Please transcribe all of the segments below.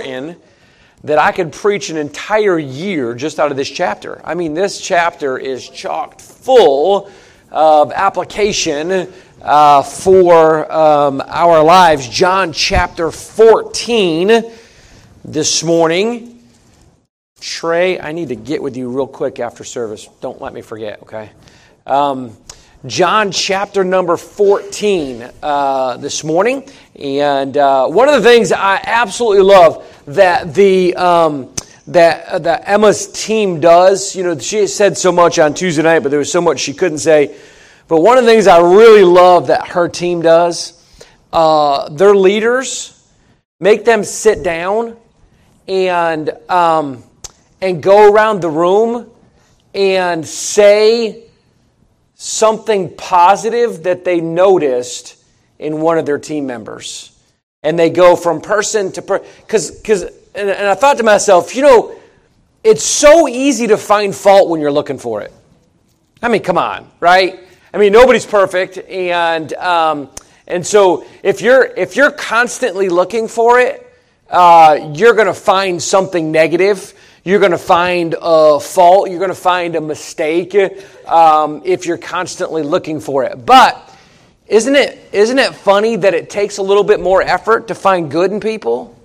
in that I could preach an entire year just out of this chapter. I mean, this chapter is chocked full of application uh, for um, our lives. John chapter 14 this morning. Trey, I need to get with you real quick after service. Don't let me forget, okay? Um, John chapter number 14 uh, this morning. And uh, one of the things I absolutely love that the. Um, that, uh, that Emma's team does. You know, she said so much on Tuesday night, but there was so much she couldn't say. But one of the things I really love that her team does, uh, their leaders make them sit down and um, and go around the room and say something positive that they noticed in one of their team members. And they go from person to person. Because, and, and I thought to myself, you know, it's so easy to find fault when you're looking for it. I mean, come on, right? I mean, nobody's perfect, and um, and so if you're if you're constantly looking for it, uh, you're going to find something negative. You're going to find a fault. You're going to find a mistake um, if you're constantly looking for it. But isn't it, isn't it funny that it takes a little bit more effort to find good in people?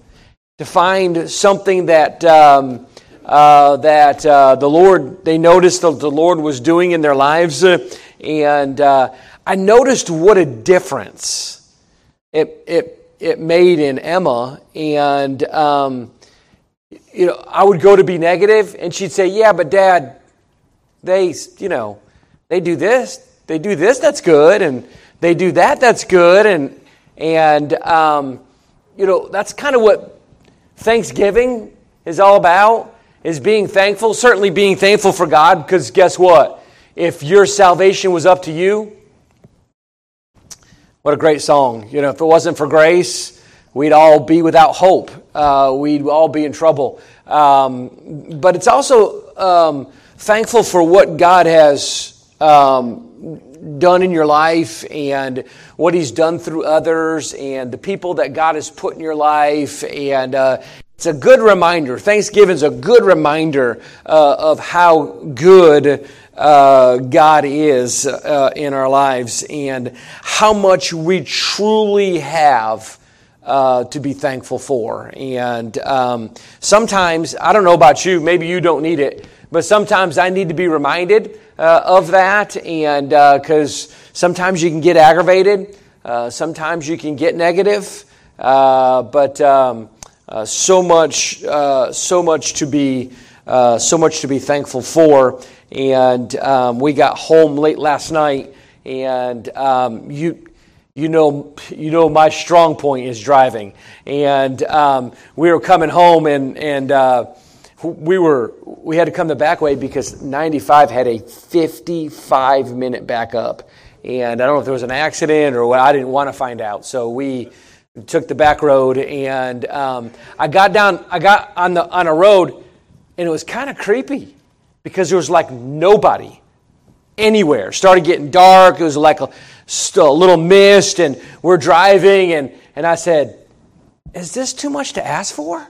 To find something that, um, uh, that uh, the Lord, they noticed that the Lord was doing in their lives. and uh, I noticed what a difference it, it, it made in Emma. And um, you know, I would go to be negative, and she'd say, "Yeah, but Dad, they, you know, they do this, they do this, that's good, and they do that, that's good, and and um, you know, that's kind of what Thanksgiving is all about: is being thankful. Certainly, being thankful for God, because guess what? If your salvation was up to you, what a great song! You know, if it wasn't for grace we'd all be without hope. Uh, we'd all be in trouble. Um, but it's also um, thankful for what God has um, done in your life and what He's done through others and the people that God has put in your life. And uh, it's a good reminder. Thanksgiving is a good reminder uh, of how good. Uh, God is uh, in our lives and how much we truly have uh, to be thankful for. And um, sometimes, I don't know about you, maybe you don't need it, but sometimes I need to be reminded uh, of that. And because uh, sometimes you can get aggravated, uh, sometimes you can get negative, uh, but um, so much, so much to be. so much to be thankful for, and um, we got home late last night, and um, you you know, you know my strong point is driving. And um, we were coming home, and and uh, we were we had to come the back way because 95 had a 55 minute backup, and I don't know if there was an accident or what. I didn't want to find out, so we took the back road, and um, I got down. I got on the on a road, and it was kind of creepy because there was like nobody anywhere. Started getting dark. It was like a a little mist, and we're driving, and, and I said, Is this too much to ask for?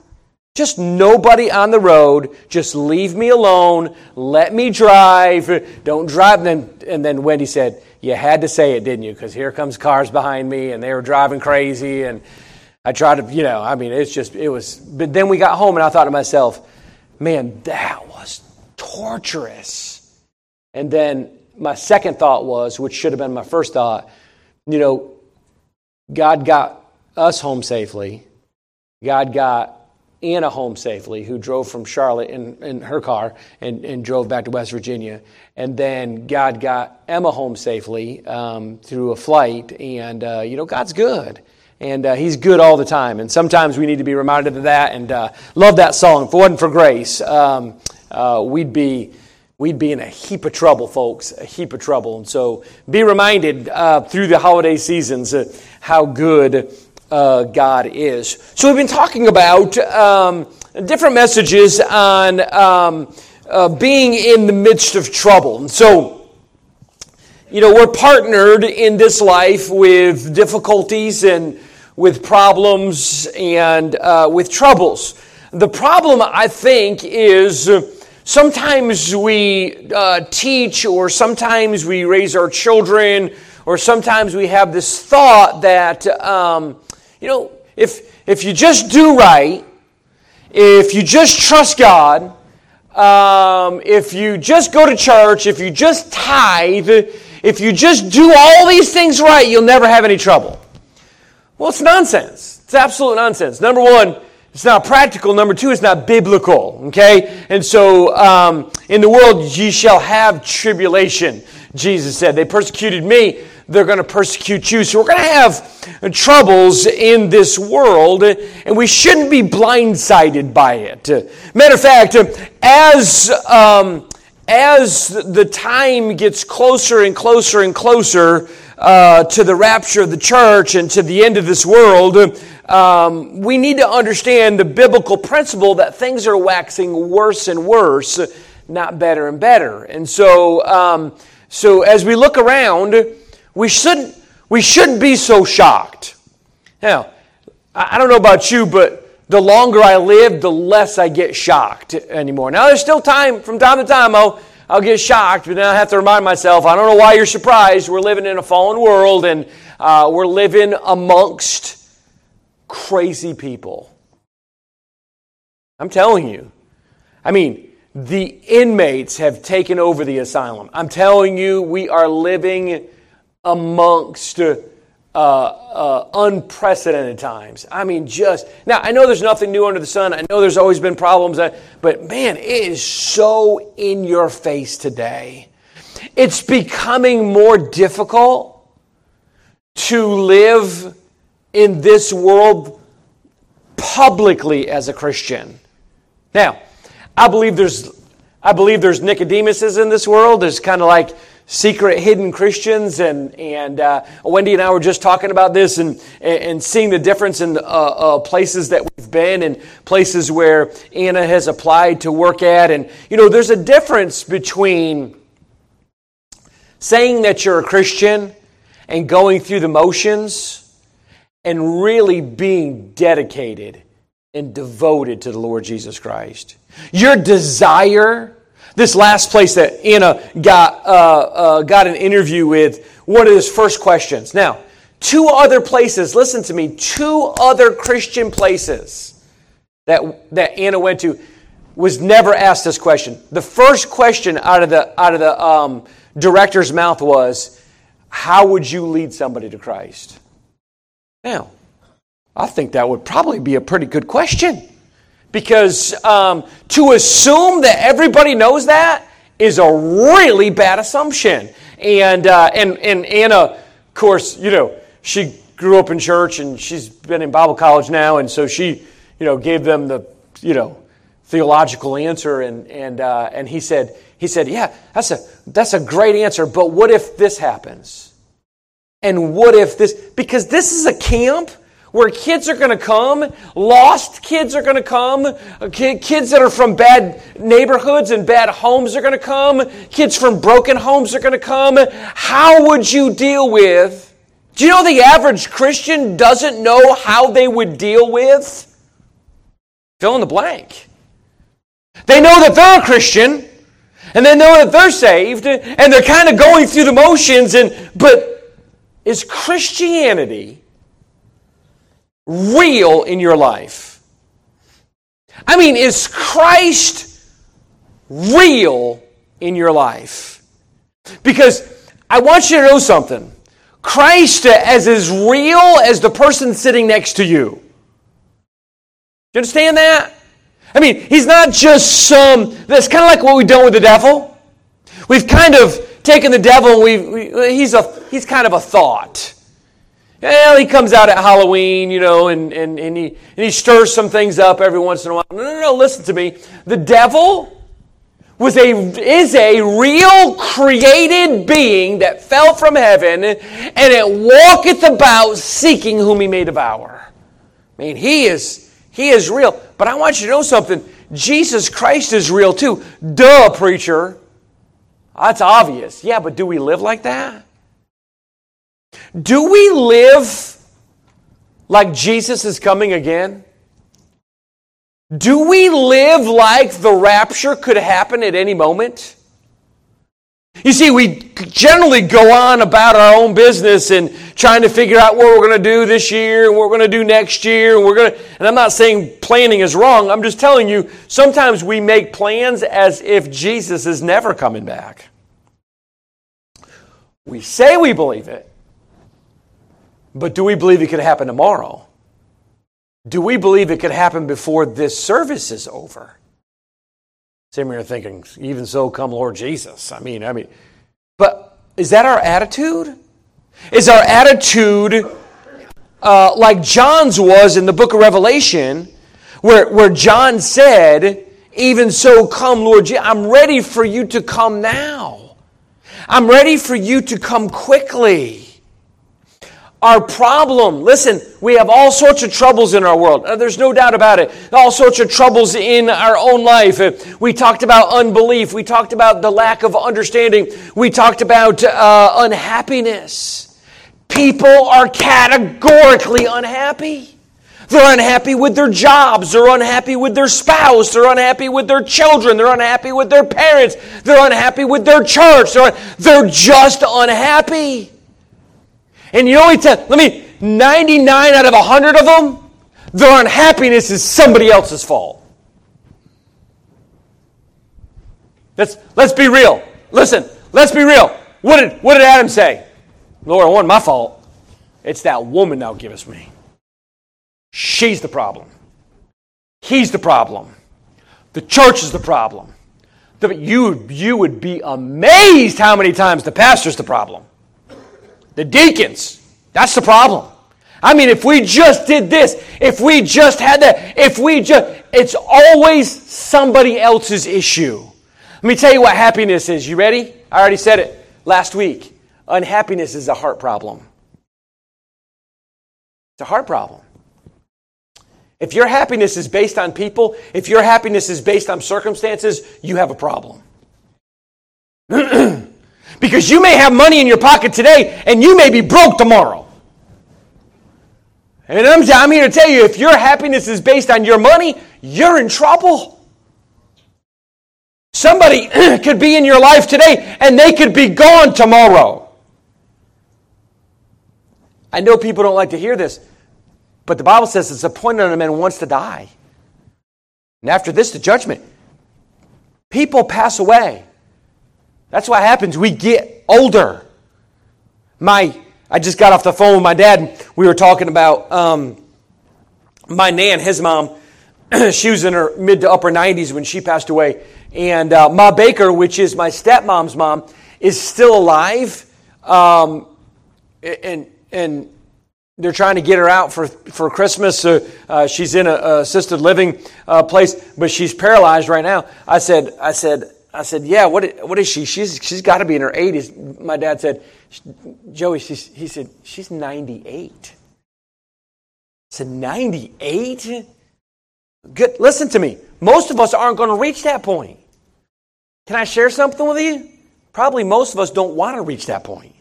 Just nobody on the road. Just leave me alone. Let me drive. Don't drive. And then, and then Wendy said, You had to say it, didn't you? Because here comes cars behind me, and they were driving crazy. And I tried to, you know, I mean, it's just, it was. But then we got home, and I thought to myself, Man, that was torturous. And then my second thought was, which should have been my first thought, you know, God got us home safely. God got Anna home safely, who drove from Charlotte in, in her car and, and drove back to West Virginia. And then God got Emma home safely um, through a flight. And, uh, you know, God's good. And uh, He's good all the time. And sometimes we need to be reminded of that. And uh, love that song. If it wasn't for grace, um, uh, we'd be we'd be in a heap of trouble, folks, a heap of trouble. And so be reminded uh, through the holiday seasons uh, how good uh, God is. So we've been talking about um, different messages on um, uh, being in the midst of trouble. And so, you know, we're partnered in this life with difficulties and with problems and uh, with troubles. The problem, I think, is sometimes we uh, teach, or sometimes we raise our children, or sometimes we have this thought that, um, you know, if, if you just do right, if you just trust God, um, if you just go to church, if you just tithe, if you just do all these things right, you'll never have any trouble. Well, it's nonsense. It's absolute nonsense. Number one, it's not practical. Number two, it's not biblical. Okay? And so, um, in the world, ye shall have tribulation, Jesus said. They persecuted me they're going to persecute you. So we're going to have troubles in this world, and we shouldn't be blindsided by it. Matter of fact, as um, as the time gets closer and closer and closer uh, to the rapture of the church and to the end of this world, um, we need to understand the biblical principle that things are waxing worse and worse, not better and better. And so, um, so as we look around, we shouldn't, we shouldn't be so shocked. Now, I don't know about you, but the longer I live, the less I get shocked anymore. Now, there's still time, from time to time, I'll, I'll get shocked, but then I have to remind myself, I don't know why you're surprised. We're living in a fallen world and uh, we're living amongst crazy people. I'm telling you. I mean, the inmates have taken over the asylum. I'm telling you, we are living amongst uh, uh, unprecedented times. I mean, just now, I know there's nothing new under the sun. I know there's always been problems, uh, but man, it is so in your face today. It's becoming more difficult to live in this world publicly as a Christian. Now, I believe there's I believe there's Nicodemuses in this world. There's kind of like secret hidden Christians. And, and uh, Wendy and I were just talking about this and, and seeing the difference in uh, uh, places that we've been and places where Anna has applied to work at. And, you know, there's a difference between saying that you're a Christian and going through the motions and really being dedicated and devoted to the Lord Jesus Christ. Your desire this last place that Anna got, uh, uh, got an interview with, one of his first questions. Now, two other places, listen to me, two other Christian places that, that Anna went to was never asked this question. The first question out of the, out of the um, director's mouth was, How would you lead somebody to Christ? Now, I think that would probably be a pretty good question. Because um, to assume that everybody knows that is a really bad assumption. And, uh, and, and Anna, of course, you know, she grew up in church and she's been in Bible college now. And so she, you know, gave them the, you know, theological answer. And, and, uh, and he said, he said, yeah, that's a, that's a great answer. But what if this happens? And what if this, because this is a camp where kids are going to come, lost kids are going to come, kids that are from bad neighborhoods and bad homes are going to come, kids from broken homes are going to come. How would you deal with? Do you know the average Christian doesn't know how they would deal with? Fill in the blank. They know that they're a Christian, and they know that they're saved, and they're kind of going through the motions, and but is Christianity real in your life? I mean, is Christ real in your life? Because I want you to know something. Christ as is real as the person sitting next to you. Do you understand that? I mean, he's not just some, that's kind of like what we've done with the devil. We've kind of taken the devil and we've, we, he's, a, he's kind of a thought. Well, he comes out at Halloween, you know, and, and, and, he, and he stirs some things up every once in a while. No, no, no, listen to me. The devil was a, is a real created being that fell from heaven, and it walketh about seeking whom he may devour. I mean, he is, he is real. But I want you to know something. Jesus Christ is real too. Duh, preacher. That's obvious. Yeah, but do we live like that? Do we live like Jesus is coming again? Do we live like the rapture could happen at any moment? You see, we generally go on about our own business and trying to figure out what we're going to do this year and what we're going to do next year. And we're going to, and I'm not saying planning is wrong. I'm just telling you, sometimes we make plans as if Jesus is never coming back. We say we believe it, but do we believe it could happen tomorrow? Do we believe it could happen before this service is over? Sitting here thinking, even so, come Lord Jesus. I mean, I mean, but is that our attitude? Is our attitude uh, like John's was in the book of Revelation, where, where John said, Even so, come Lord Jesus. I'm ready for you to come now. I'm ready for you to come quickly our problem. Listen, we have all sorts of troubles in our world. Uh, there's no doubt about it. All sorts of troubles in our own life. Uh, we talked about unbelief. We talked about the lack of understanding. We talked about uh, unhappiness. People are categorically unhappy. They're unhappy with their jobs. They're unhappy with their spouse. They're unhappy with their children. They're unhappy with their parents. They're unhappy with their church. They're, they're just unhappy. And you only what? Let me, 99 out of 100 of them, their unhappiness is somebody else's fault. Let's, let's be real. Listen, let's be real. What did, what did Adam say? Lord, it wasn't my fault. It's that woman thou givest me. She's the problem. He's the problem. The church is the problem. The, you, you would be amazed how many times the pastor's the problem. The deacons. That's the problem. I mean, if we just did this, if we just had that, if we just, it's always somebody else's issue. Let me tell you what happiness is. You ready? I already said it last week. Unhappiness is a heart problem. It's a heart problem. If your happiness is based on people, if your happiness is based on circumstances, you have a problem. Because you may have money in your pocket today and you may be broke tomorrow. And I'm, I'm here to tell you if your happiness is based on your money, you're in trouble. Somebody could be in your life today and they could be gone tomorrow. I know people don't like to hear this, but the Bible says it's appointed on a man wants to die. And after this, the judgment. People pass away. That's what happens. We get older. My, I just got off the phone with my dad. We were talking about um, my nan, his mom. she was in her mid to upper 90s when she passed away. And uh, Ma Baker, which is my stepmom's mom, is still alive. Um, and, and they're trying to get her out for, for Christmas. Uh, uh, she's in an assisted living uh, place, but she's paralyzed right now. I said, I said, I said, yeah, what, what is she? She's, she's got to be in her 80s. My dad said, Joey, she's, he said, she's 98. I said, 98? Good. Listen to me. Most of us aren't going to reach that point. Can I share something with you? Probably most of us don't want to reach that point.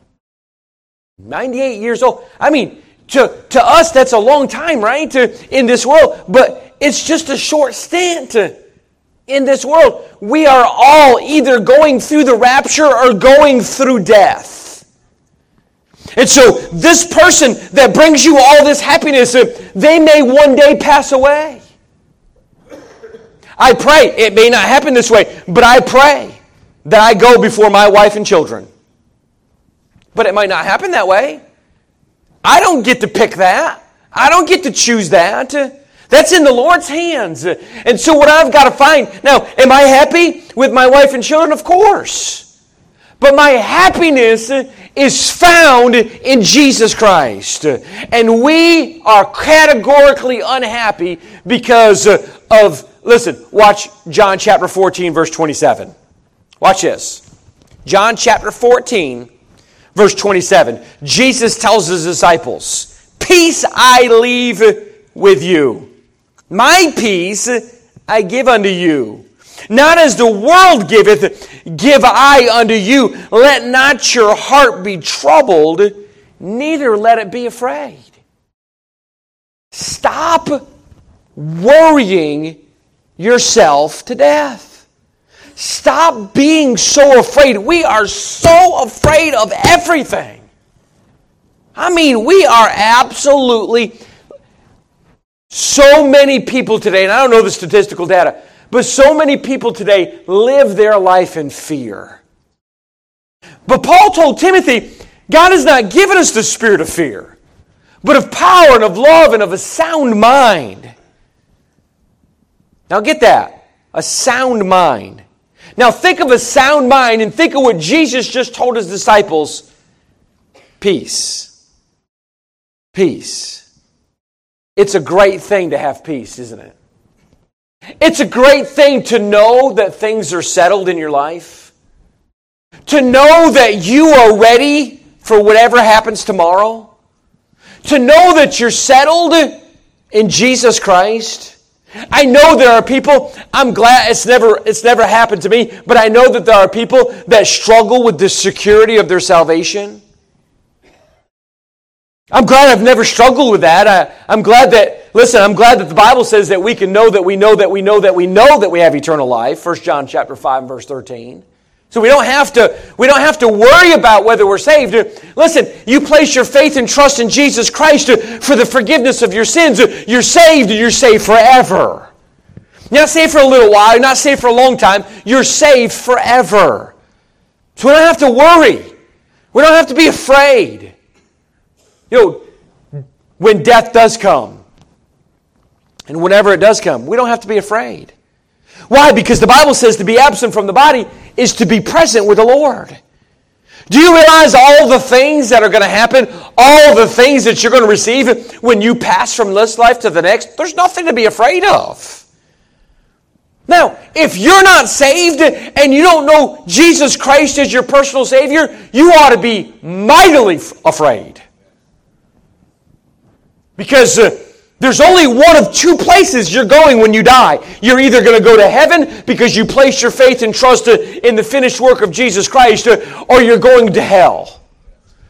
98 years old. I mean, to, to us, that's a long time, right? To, in this world, but it's just a short stint. In this world. We are all either going through the rapture or going through death. And so, this person that brings you all this happiness, uh, they may one day pass away. I pray, it may not happen this way, but I pray that I go before my wife and children. But it might not happen that way. I don't get to pick that. I don't get to choose that. That's in the Lord's hands. And so, what I've got to find now, am I happy with my wife and children? Of course. But my happiness is found in Jesus Christ. And we are categorically unhappy because of, listen, watch John chapter 14, verse 27. Watch this. John chapter 14, verse 27. Jesus tells his disciples, Peace I leave with you. My peace I give unto you. Not as the world giveth, give I unto you. Let not your heart be troubled, neither let it be afraid. Stop worrying yourself to death. Stop being so afraid. We are so afraid of everything. I mean, we are absolutely so many people today, and I don't know the statistical data, but so many people today live their life in fear. But Paul told Timothy, God has not given us the spirit of fear, but of power and of love and of a sound mind. Now get that. A sound mind. Now think of a sound mind and think of what Jesus just told his disciples peace. Peace. It's a great thing to have peace, isn't it? It's a great thing to know that things are settled in your life. To know that you are ready for whatever happens tomorrow. To know that you're settled in Jesus Christ. I know there are people, I'm glad it's never, it's never happened to me, but I know that there are people that struggle with the security of their salvation. I'm glad I've never struggled with that. I, am glad that, listen, I'm glad that the Bible says that we can know that we know that we know that we know that we have eternal life. 1 John chapter 5 verse 13. So we don't have to, we don't have to worry about whether we're saved. Listen, you place your faith and trust in Jesus Christ for the forgiveness of your sins. You're saved you're saved forever. You're not saved for a little while, you're not saved for a long time. You're saved forever. So we don't have to worry. We don't have to be afraid. You know, when death does come, and whenever it does come, we don't have to be afraid. Why? Because the Bible says to be absent from the body is to be present with the Lord. Do you realize all the things that are going to happen, all the things that you're going to receive when you pass from this life to the next? There's nothing to be afraid of. Now, if you're not saved and you don't know Jesus Christ as your personal Savior, you ought to be mightily afraid. Because uh, there's only one of two places you're going when you die. You're either going to go to heaven because you place your faith and trust in the finished work of Jesus Christ, or you're going to hell.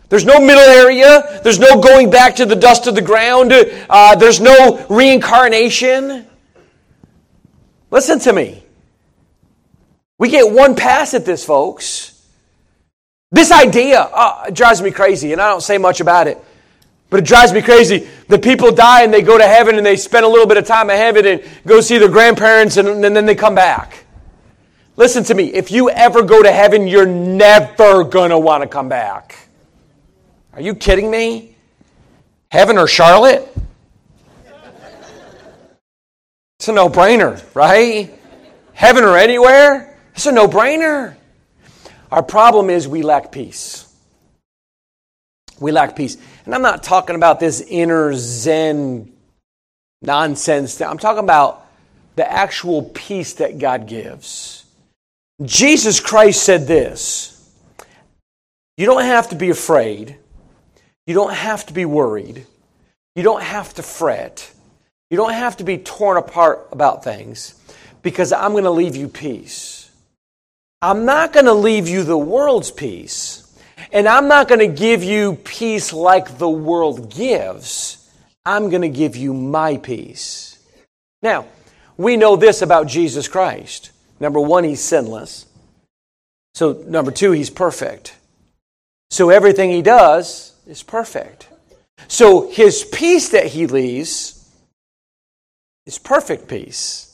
There's no middle area. There's no going back to the dust of the ground. Uh, there's no reincarnation. Listen to me. We get one pass at this, folks. This idea uh, drives me crazy, and I don't say much about it. But it drives me crazy. The people die and they go to heaven and they spend a little bit of time in heaven and go see their grandparents and, and then they come back. Listen to me. If you ever go to heaven, you're never going to want to come back. Are you kidding me? Heaven or Charlotte? It's a no brainer, right? Heaven or anywhere? It's a no brainer. Our problem is we lack peace. We lack peace. And I'm not talking about this inner Zen nonsense. I'm talking about the actual peace that God gives. Jesus Christ said this You don't have to be afraid. You don't have to be worried. You don't have to fret. You don't have to be torn apart about things because I'm going to leave you peace. I'm not going to leave you the world's peace. And I'm not going to give you peace like the world gives. I'm going to give you my peace. Now, we know this about Jesus Christ. Number one, he's sinless. So, number two, he's perfect. So, everything he does is perfect. So, his peace that he leaves is perfect peace.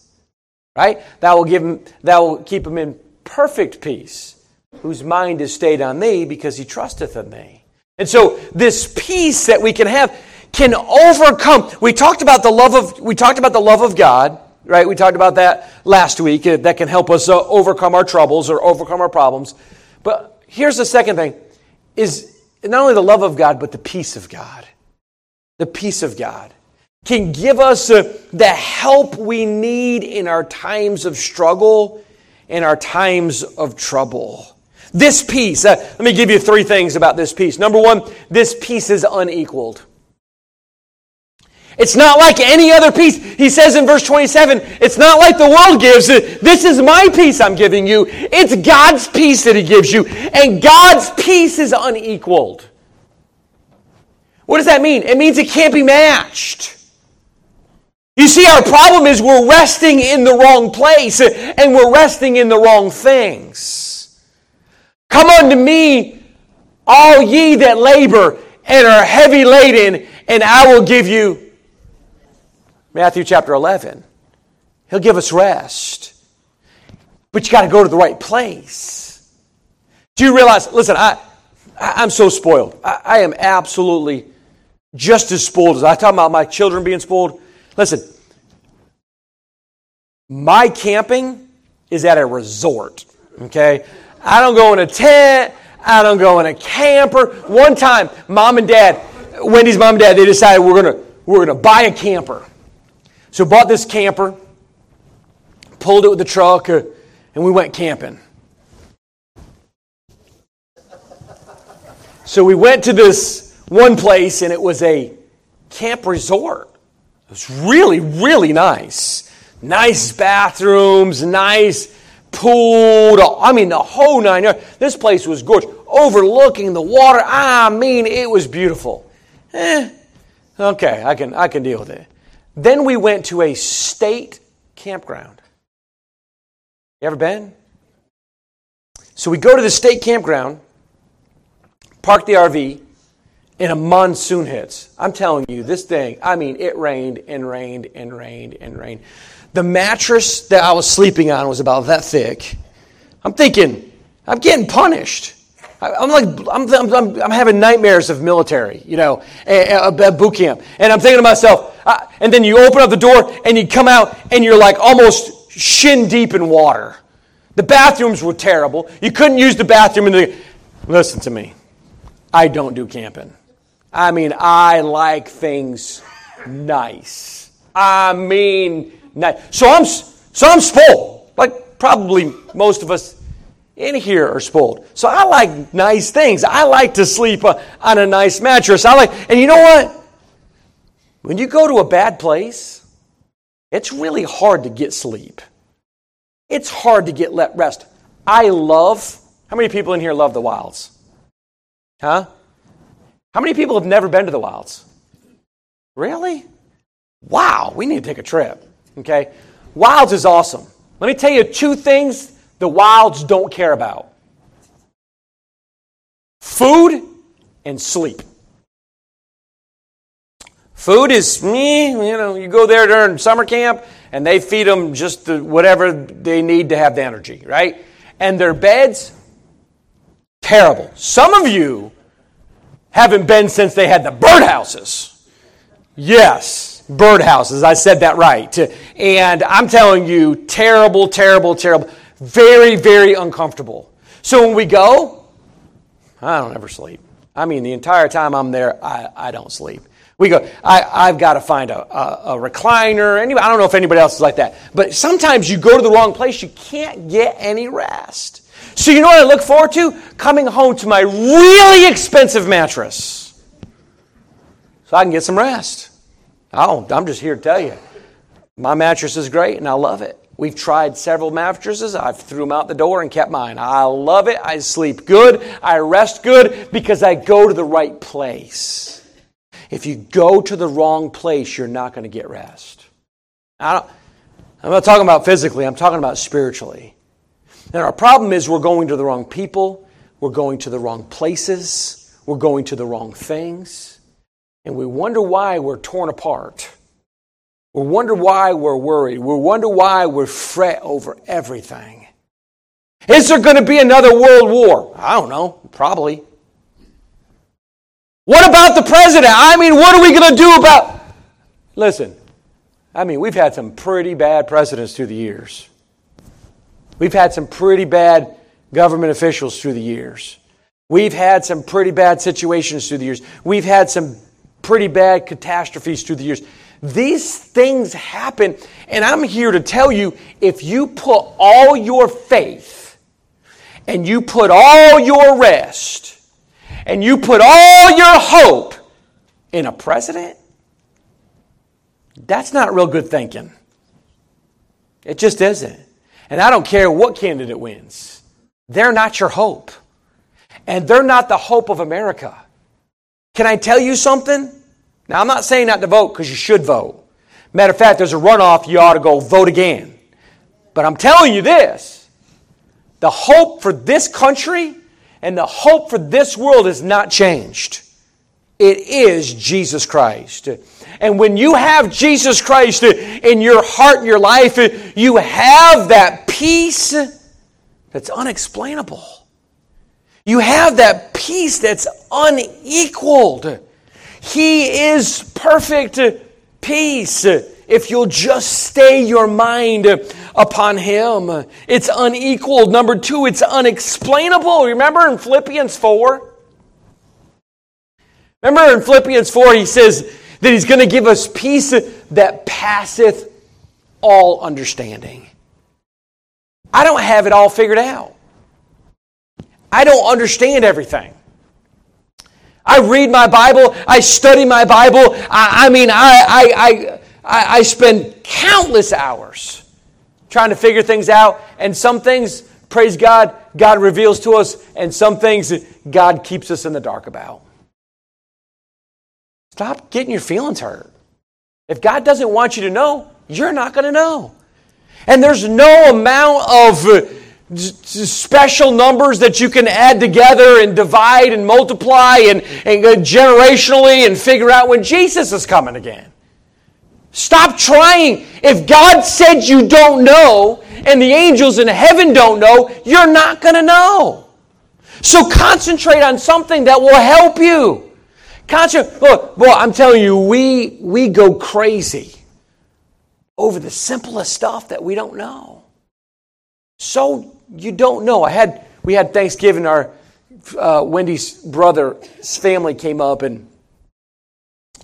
Right? That will give him that will keep him in perfect peace whose mind is stayed on thee because he trusteth in thee. And so this peace that we can have can overcome. We talked about the love of we talked about the love of God, right? We talked about that last week. Uh, that can help us uh, overcome our troubles or overcome our problems. But here's the second thing is not only the love of God but the peace of God. The peace of God can give us uh, the help we need in our times of struggle and our times of trouble. This peace, uh, let me give you three things about this peace. Number one, this peace is unequaled. It's not like any other peace. He says in verse 27, it's not like the world gives. It. This is my peace I'm giving you. It's God's peace that He gives you. And God's peace is unequaled. What does that mean? It means it can't be matched. You see, our problem is we're resting in the wrong place and we're resting in the wrong things. Come unto me, all ye that labor and are heavy laden, and I will give you. Matthew chapter 11. He'll give us rest. But you got to go to the right place. Do you realize? Listen, I, I'm so spoiled. I, I am absolutely just as spoiled as I talk about my children being spoiled. Listen, my camping is at a resort, okay? I don't go in a tent, I don't go in a camper. One time, mom and dad, Wendy's mom and dad, they decided we're gonna, we're gonna buy a camper. So bought this camper, pulled it with the truck, uh, and we went camping. So we went to this one place, and it was a camp resort. It was really, really nice. Nice bathrooms, nice pool. I mean, the whole nine yards. This place was gorgeous. Overlooking the water. I mean, it was beautiful. Eh, okay, I can, I can deal with it. Then we went to a state campground. You ever been? So we go to the state campground, park the RV, and a monsoon hits. I'm telling you, this thing, I mean, it rained and rained and rained and rained. The mattress that I was sleeping on was about that thick. I'm thinking, I'm getting punished. I'm like, I'm, I'm, I'm having nightmares of military, you know, at boot camp. And I'm thinking to myself, and then you open up the door and you come out and you're like almost shin deep in water. The bathrooms were terrible. You couldn't use the bathroom. In the, listen to me. I don't do camping. I mean, I like things nice. I mean, nice. So I'm, so I'm spoiled. Like probably most of us in here are spoiled. So I like nice things. I like to sleep on a nice mattress. I like, and you know what? When you go to a bad place, it's really hard to get sleep. It's hard to get let rest. I love, how many people in here love the wilds? Huh? How many people have never been to the wilds? Really? Wow, we need to take a trip. Okay? Wilds is awesome. Let me tell you two things the wilds don't care about food and sleep. Food is me, you know, you go there during summer camp and they feed them just the, whatever they need to have the energy, right? And their beds, terrible. Some of you haven't been since they had the birdhouses. Yes, birdhouses. I said that right. And I'm telling you, terrible, terrible, terrible. Very, very uncomfortable. So when we go, I don't ever sleep. I mean, the entire time I'm there, I, I don't sleep. We go, I, have got to find a, a, a recliner. Anybody, I don't know if anybody else is like that. But sometimes you go to the wrong place, you can't get any rest. So you know what I look forward to? Coming home to my really expensive mattress. So I can get some rest. I'm just here to tell you. My mattress is great and I love it. We've tried several mattresses. I've threw them out the door and kept mine. I love it. I sleep good. I rest good because I go to the right place. If you go to the wrong place, you're not going to get rest. I am not talking about physically, I'm talking about spiritually. And our problem is we're going to the wrong people, we're going to the wrong places, we're going to the wrong things, and we wonder why we're torn apart. We wonder why we're worried. We wonder why we're fret over everything. Is there going to be another world war? I don't know. Probably. What about the president? I mean, what are we going to do about. Listen, I mean, we've had some pretty bad presidents through the years. We've had some pretty bad government officials through the years. We've had some pretty bad situations through the years. We've had some pretty bad catastrophes through the years. These things happen, and I'm here to tell you if you put all your faith and you put all your rest and you put all your hope in a president, that's not real good thinking. It just isn't. And I don't care what candidate wins, they're not your hope. And they're not the hope of America. Can I tell you something? Now, I'm not saying not to vote because you should vote. Matter of fact, there's a runoff, you ought to go vote again. But I'm telling you this the hope for this country and the hope for this world has not changed. It is Jesus Christ. And when you have Jesus Christ in your heart and your life, you have that peace that's unexplainable. You have that peace that's unequaled. He is perfect peace if you'll just stay your mind upon Him. It's unequaled. Number two, it's unexplainable. Remember in Philippians 4? Remember in Philippians 4, he says that He's going to give us peace that passeth all understanding. I don't have it all figured out. I don't understand everything. I read my Bible. I study my Bible. I, I mean, I, I, I, I spend countless hours trying to figure things out. And some things, praise God, God reveals to us. And some things God keeps us in the dark about. Stop getting your feelings hurt. If God doesn't want you to know, you're not going to know. And there's no amount of special numbers that you can add together and divide and multiply and, and generationally and figure out when Jesus is coming again. Stop trying. If God said you don't know and the angels in heaven don't know, you're not going to know. So concentrate on something that will help you. Concentrate. Look, boy, I'm telling you, we, we go crazy over the simplest stuff that we don't know. So you don't know. I had we had Thanksgiving. Our uh, Wendy's brother's family came up, and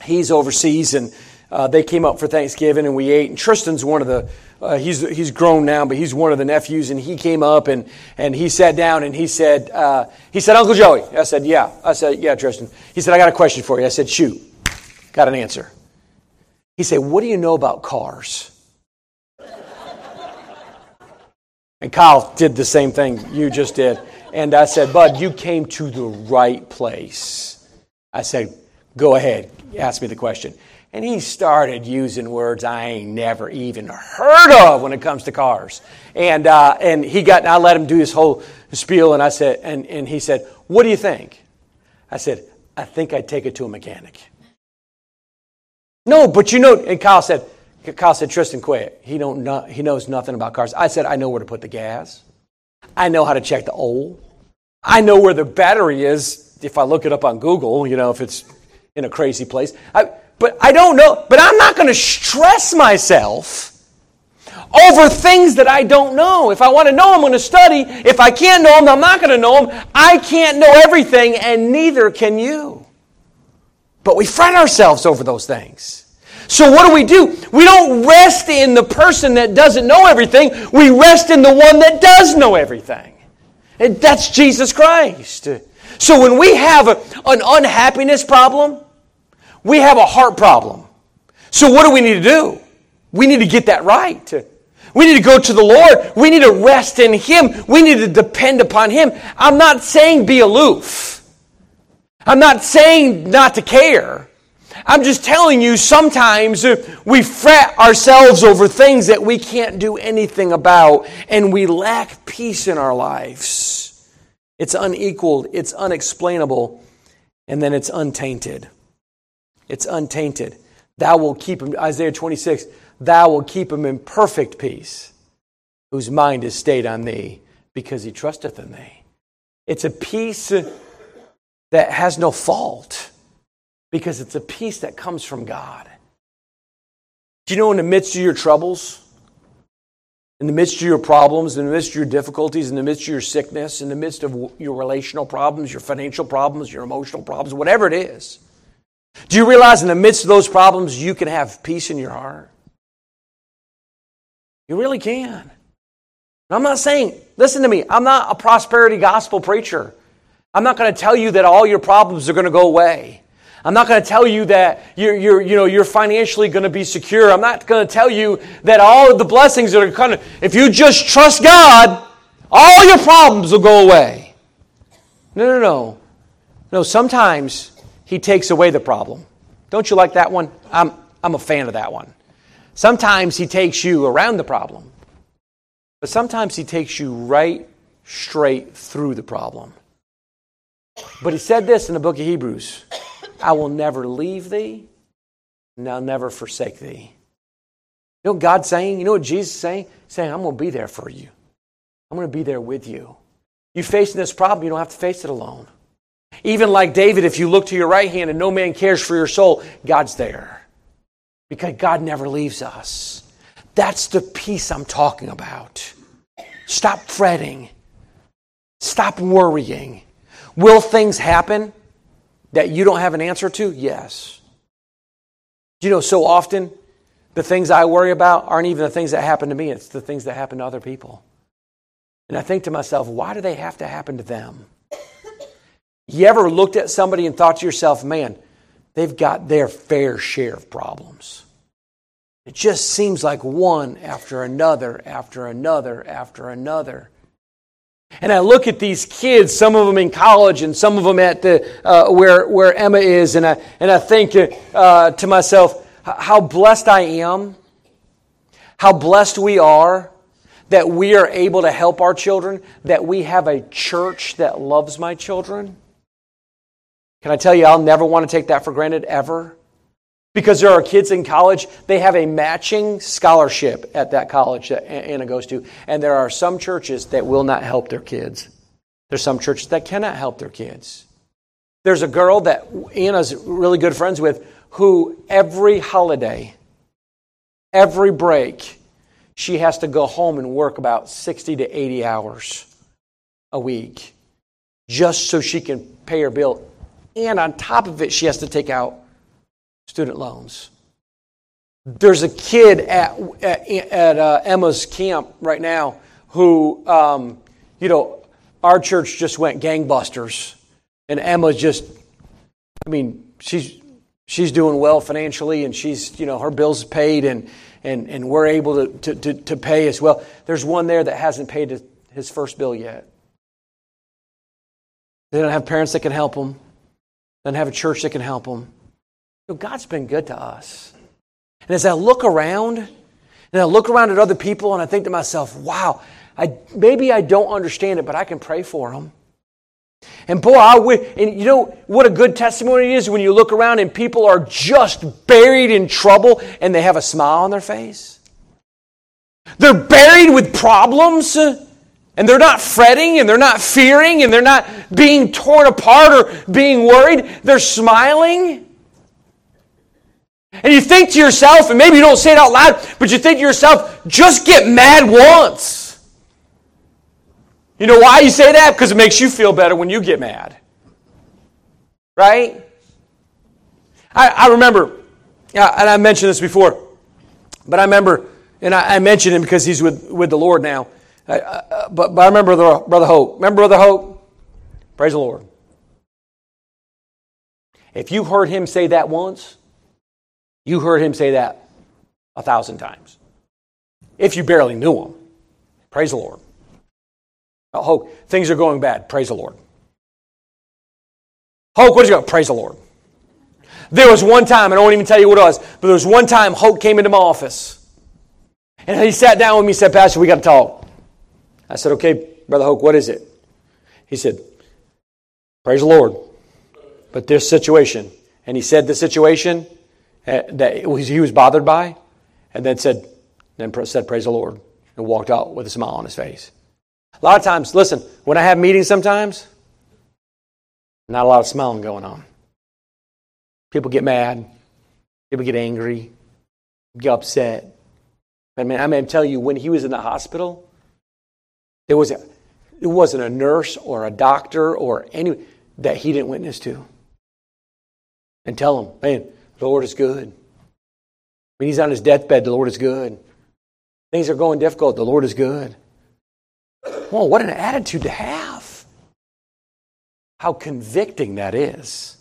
he's overseas, and uh, they came up for Thanksgiving, and we ate. And Tristan's one of the uh, he's he's grown now, but he's one of the nephews, and he came up and and he sat down and he said uh, he said Uncle Joey. I said yeah. I said yeah, Tristan. He said I got a question for you. I said shoot. Got an answer. He said, "What do you know about cars?" And Kyle did the same thing you just did. And I said, Bud, you came to the right place. I said, Go ahead, ask me the question. And he started using words I ain't never even heard of when it comes to cars. And, uh, and he got, I let him do his whole spiel, and I said, and, and he said, What do you think? I said, I think I'd take it to a mechanic. No, but you know, and Kyle said, Kyle said, Tristan, quit. He, don't know, he knows nothing about cars. I said, I know where to put the gas. I know how to check the oil. I know where the battery is if I look it up on Google, you know, if it's in a crazy place. I, but I don't know. But I'm not going to stress myself over things that I don't know. If I want to know, I'm going to study. If I can't know them, I'm not going to know them. I can't know everything, and neither can you. But we fret ourselves over those things. So what do we do? We don't rest in the person that doesn't know everything. We rest in the one that does know everything. And that's Jesus Christ. So when we have a, an unhappiness problem, we have a heart problem. So what do we need to do? We need to get that right. We need to go to the Lord. We need to rest in Him. We need to depend upon Him. I'm not saying be aloof. I'm not saying not to care. I'm just telling you, sometimes uh, we fret ourselves over things that we can't do anything about, and we lack peace in our lives. It's unequaled, it's unexplainable, and then it's untainted. It's untainted. Thou will keep him, Isaiah 26, thou will keep him in perfect peace, whose mind is stayed on thee, because he trusteth in thee. It's a peace that has no fault because it's a peace that comes from God. Do you know in the midst of your troubles, in the midst of your problems, in the midst of your difficulties, in the midst of your sickness, in the midst of your relational problems, your financial problems, your emotional problems, whatever it is, do you realize in the midst of those problems you can have peace in your heart? You really can. I'm not saying, listen to me, I'm not a prosperity gospel preacher. I'm not going to tell you that all your problems are going to go away. I'm not going to tell you that you're, you're, you know, you're financially going to be secure. I'm not going to tell you that all of the blessings that are coming, if you just trust God, all your problems will go away. No, no, no. No, sometimes He takes away the problem. Don't you like that one? I'm, I'm a fan of that one. Sometimes He takes you around the problem, but sometimes He takes you right straight through the problem. But He said this in the book of Hebrews I will never leave thee, and I'll never forsake thee. You know what God's saying? You know what Jesus is saying? He's saying, I'm going to be there for you. I'm going to be there with you. You facing this problem, you don't have to face it alone. Even like David, if you look to your right hand and no man cares for your soul, God's there. Because God never leaves us. That's the peace I'm talking about. Stop fretting. Stop worrying. Will things happen that you don't have an answer to? Yes. You know, so often the things I worry about aren't even the things that happen to me, it's the things that happen to other people. And I think to myself, why do they have to happen to them? You ever looked at somebody and thought to yourself, man, they've got their fair share of problems? It just seems like one after another, after another, after another. And I look at these kids, some of them in college and some of them at the, uh, where, where Emma is, and I, and I think uh, to myself, how blessed I am, how blessed we are that we are able to help our children, that we have a church that loves my children. Can I tell you, I'll never want to take that for granted ever. Because there are kids in college, they have a matching scholarship at that college that Anna goes to. And there are some churches that will not help their kids. There's some churches that cannot help their kids. There's a girl that Anna's really good friends with who every holiday, every break, she has to go home and work about 60 to 80 hours a week just so she can pay her bill and on top of it, she has to take out student loans. There's a kid at, at, at uh, Emma's camp right now who, um, you know, our church just went gangbusters. And Emma's just, I mean, she's, she's doing well financially and she's, you know, her bills paid and, and, and we're able to, to, to, to pay as well. There's one there that hasn't paid his first bill yet. They don't have parents that can help them They don't have a church that can help them. Know, God's been good to us. And as I look around, and I look around at other people, and I think to myself, wow, I, maybe I don't understand it, but I can pray for them. And boy, I and you know what a good testimony is when you look around and people are just buried in trouble and they have a smile on their face. They're buried with problems uh, and they're not fretting and they're not fearing and they're not being torn apart or being worried. They're smiling. And you think to yourself, and maybe you don't say it out loud, but you think to yourself, just get mad once. You know why you say that? Because it makes you feel better when you get mad. Right? I, I remember, and I mentioned this before, but I remember, and I, I mentioned him because he's with, with the Lord now. Uh, uh, but, but I remember Brother, Brother Hope. Remember Brother Hope? Praise the Lord. If you heard him say that once, you heard him say that a thousand times. If you barely knew him, praise the Lord. Oh, things are going bad. Praise the Lord. Hope, what is going? Praise the Lord. There was one time, and I won't even tell you what it was, but there was one time Hope came into my office. And he sat down with me and said, Pastor, we got to talk. I said, okay, Brother Hope, what is it? He said, Praise the Lord. But this situation, and he said the situation Eh, that he was bothered by, and then said, then said, Praise the Lord, and walked out with a smile on his face. A lot of times, listen, when I have meetings sometimes, not a lot of smiling going on. People get mad, people get angry, get upset. I mean, I mean, tell you, when he was in the hospital, there was a, it wasn't a nurse or a doctor or any that he didn't witness to. And tell him, man, the Lord is good. When he's on his deathbed, the Lord is good. Things are going difficult, the Lord is good. Well, what an attitude to have. How convicting that is.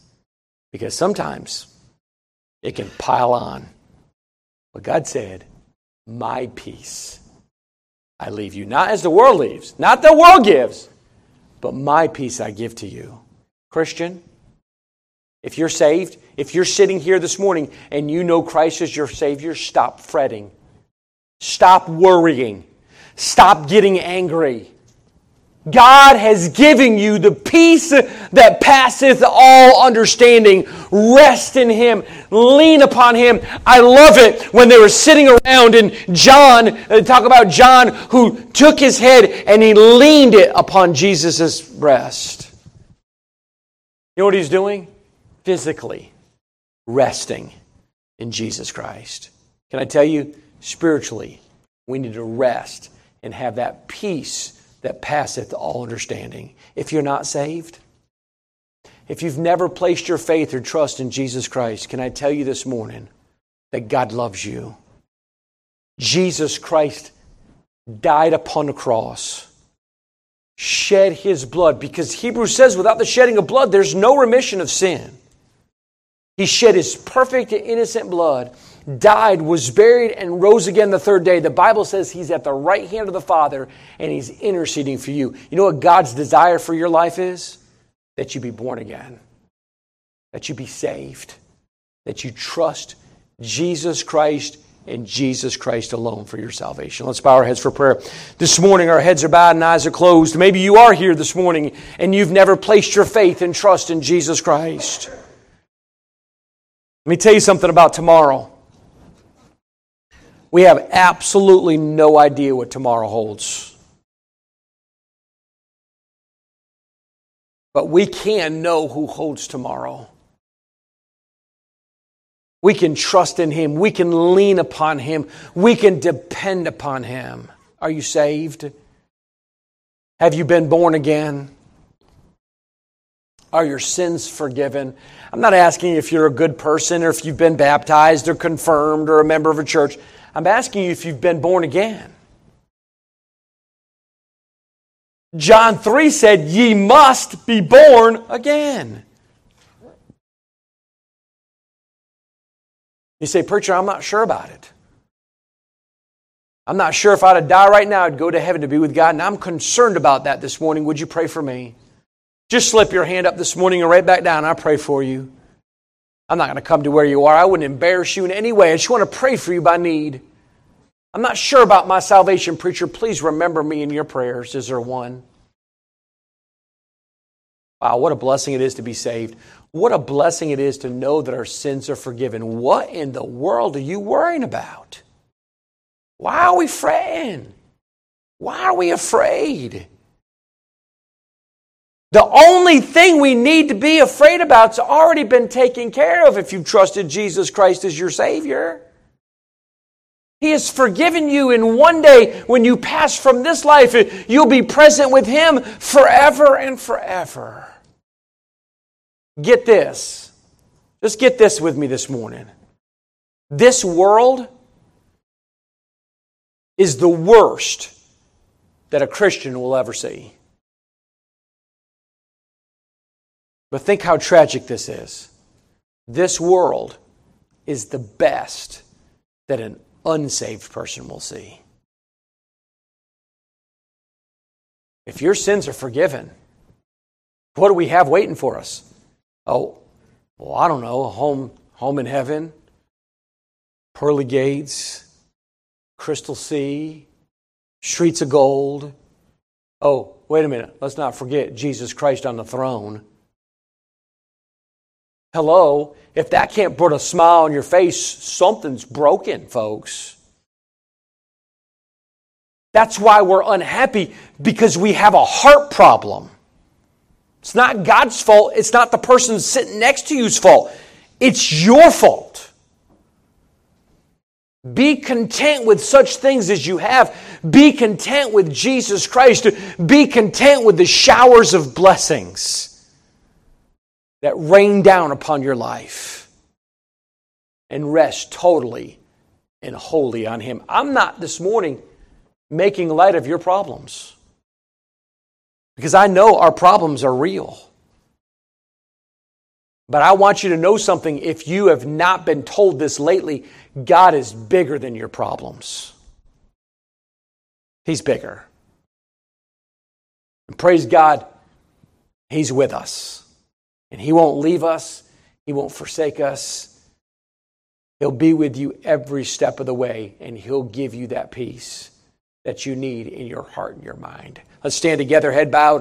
Because sometimes it can pile on. But God said, My peace I leave you. Not as the world leaves, not the world gives, but my peace I give to you. Christian, If you're saved, if you're sitting here this morning and you know Christ as your Savior, stop fretting. Stop worrying. Stop getting angry. God has given you the peace that passeth all understanding. Rest in Him. Lean upon Him. I love it when they were sitting around and John, uh, talk about John who took his head and he leaned it upon Jesus' breast. You know what he's doing? Physically resting in Jesus Christ. Can I tell you, spiritually, we need to rest and have that peace that passeth all understanding. If you're not saved, if you've never placed your faith or trust in Jesus Christ, can I tell you this morning that God loves you? Jesus Christ died upon the cross, shed his blood, because Hebrews says without the shedding of blood, there's no remission of sin. He shed his perfect and innocent blood died, was buried, and rose again the third day. The Bible says he's at the right hand of the Father and he's interceding for you. You know what God's desire for your life is? That you be born again, that you be saved, that you trust Jesus Christ and Jesus Christ alone for your salvation. Let's bow our heads for prayer. This morning, our heads are bowed and eyes are closed. Maybe you are here this morning and you've never placed your faith and trust in Jesus Christ. Let me tell you something about tomorrow. We have absolutely no idea what tomorrow holds. But we can know who holds tomorrow. We can trust in Him. We can lean upon Him. We can depend upon Him. Are you saved? Have you been born again? Are your sins forgiven? I'm not asking if you're a good person or if you've been baptized or confirmed or a member of a church. I'm asking you if you've been born again. John 3 said, Ye must be born again. You say, Preacher, I'm not sure about it. I'm not sure if I'd die right now, I'd go to heaven to be with God, and I'm concerned about that this morning. Would you pray for me? Just slip your hand up this morning and right back down. I'll pray for you. I'm not going to come to where you are. I wouldn't embarrass you in any way. I just want to pray for you by need. I'm not sure about my salvation, preacher. Please remember me in your prayers. Is there one? Wow, what a blessing it is to be saved. What a blessing it is to know that our sins are forgiven. What in the world are you worrying about? Why are we fretting? Why are we afraid? The only thing we need to be afraid about's already been taken care of if you've trusted Jesus Christ as your Savior. He has forgiven you, and one day when you pass from this life, you'll be present with Him forever and forever. Get this. Just get this with me this morning. This world is the worst that a Christian will ever see. But think how tragic this is. This world is the best that an unsaved person will see. If your sins are forgiven, what do we have waiting for us? Oh, well, I don't know, a home, home in heaven, pearly gates, crystal sea, streets of gold. Oh, wait a minute, let's not forget Jesus Christ on the throne. Hello, if that can't put a smile on your face, something's broken, folks. That's why we're unhappy because we have a heart problem. It's not God's fault. It's not the person sitting next to you's fault. It's your fault. Be content with such things as you have. Be content with Jesus Christ. Be content with the showers of blessings that rain down upon your life and rest totally and wholly on Him. I'm not this morning making light of your problems because I know our problems are real. But I want you to know something if you have not been told this lately God is bigger than your problems. He's bigger. And praise God, He's with us. And He won't leave us, He won't forsake us. He'll be with you every step of the way, and He'll give you that peace that you need in your heart and your mind. Let's stand together, head bowed.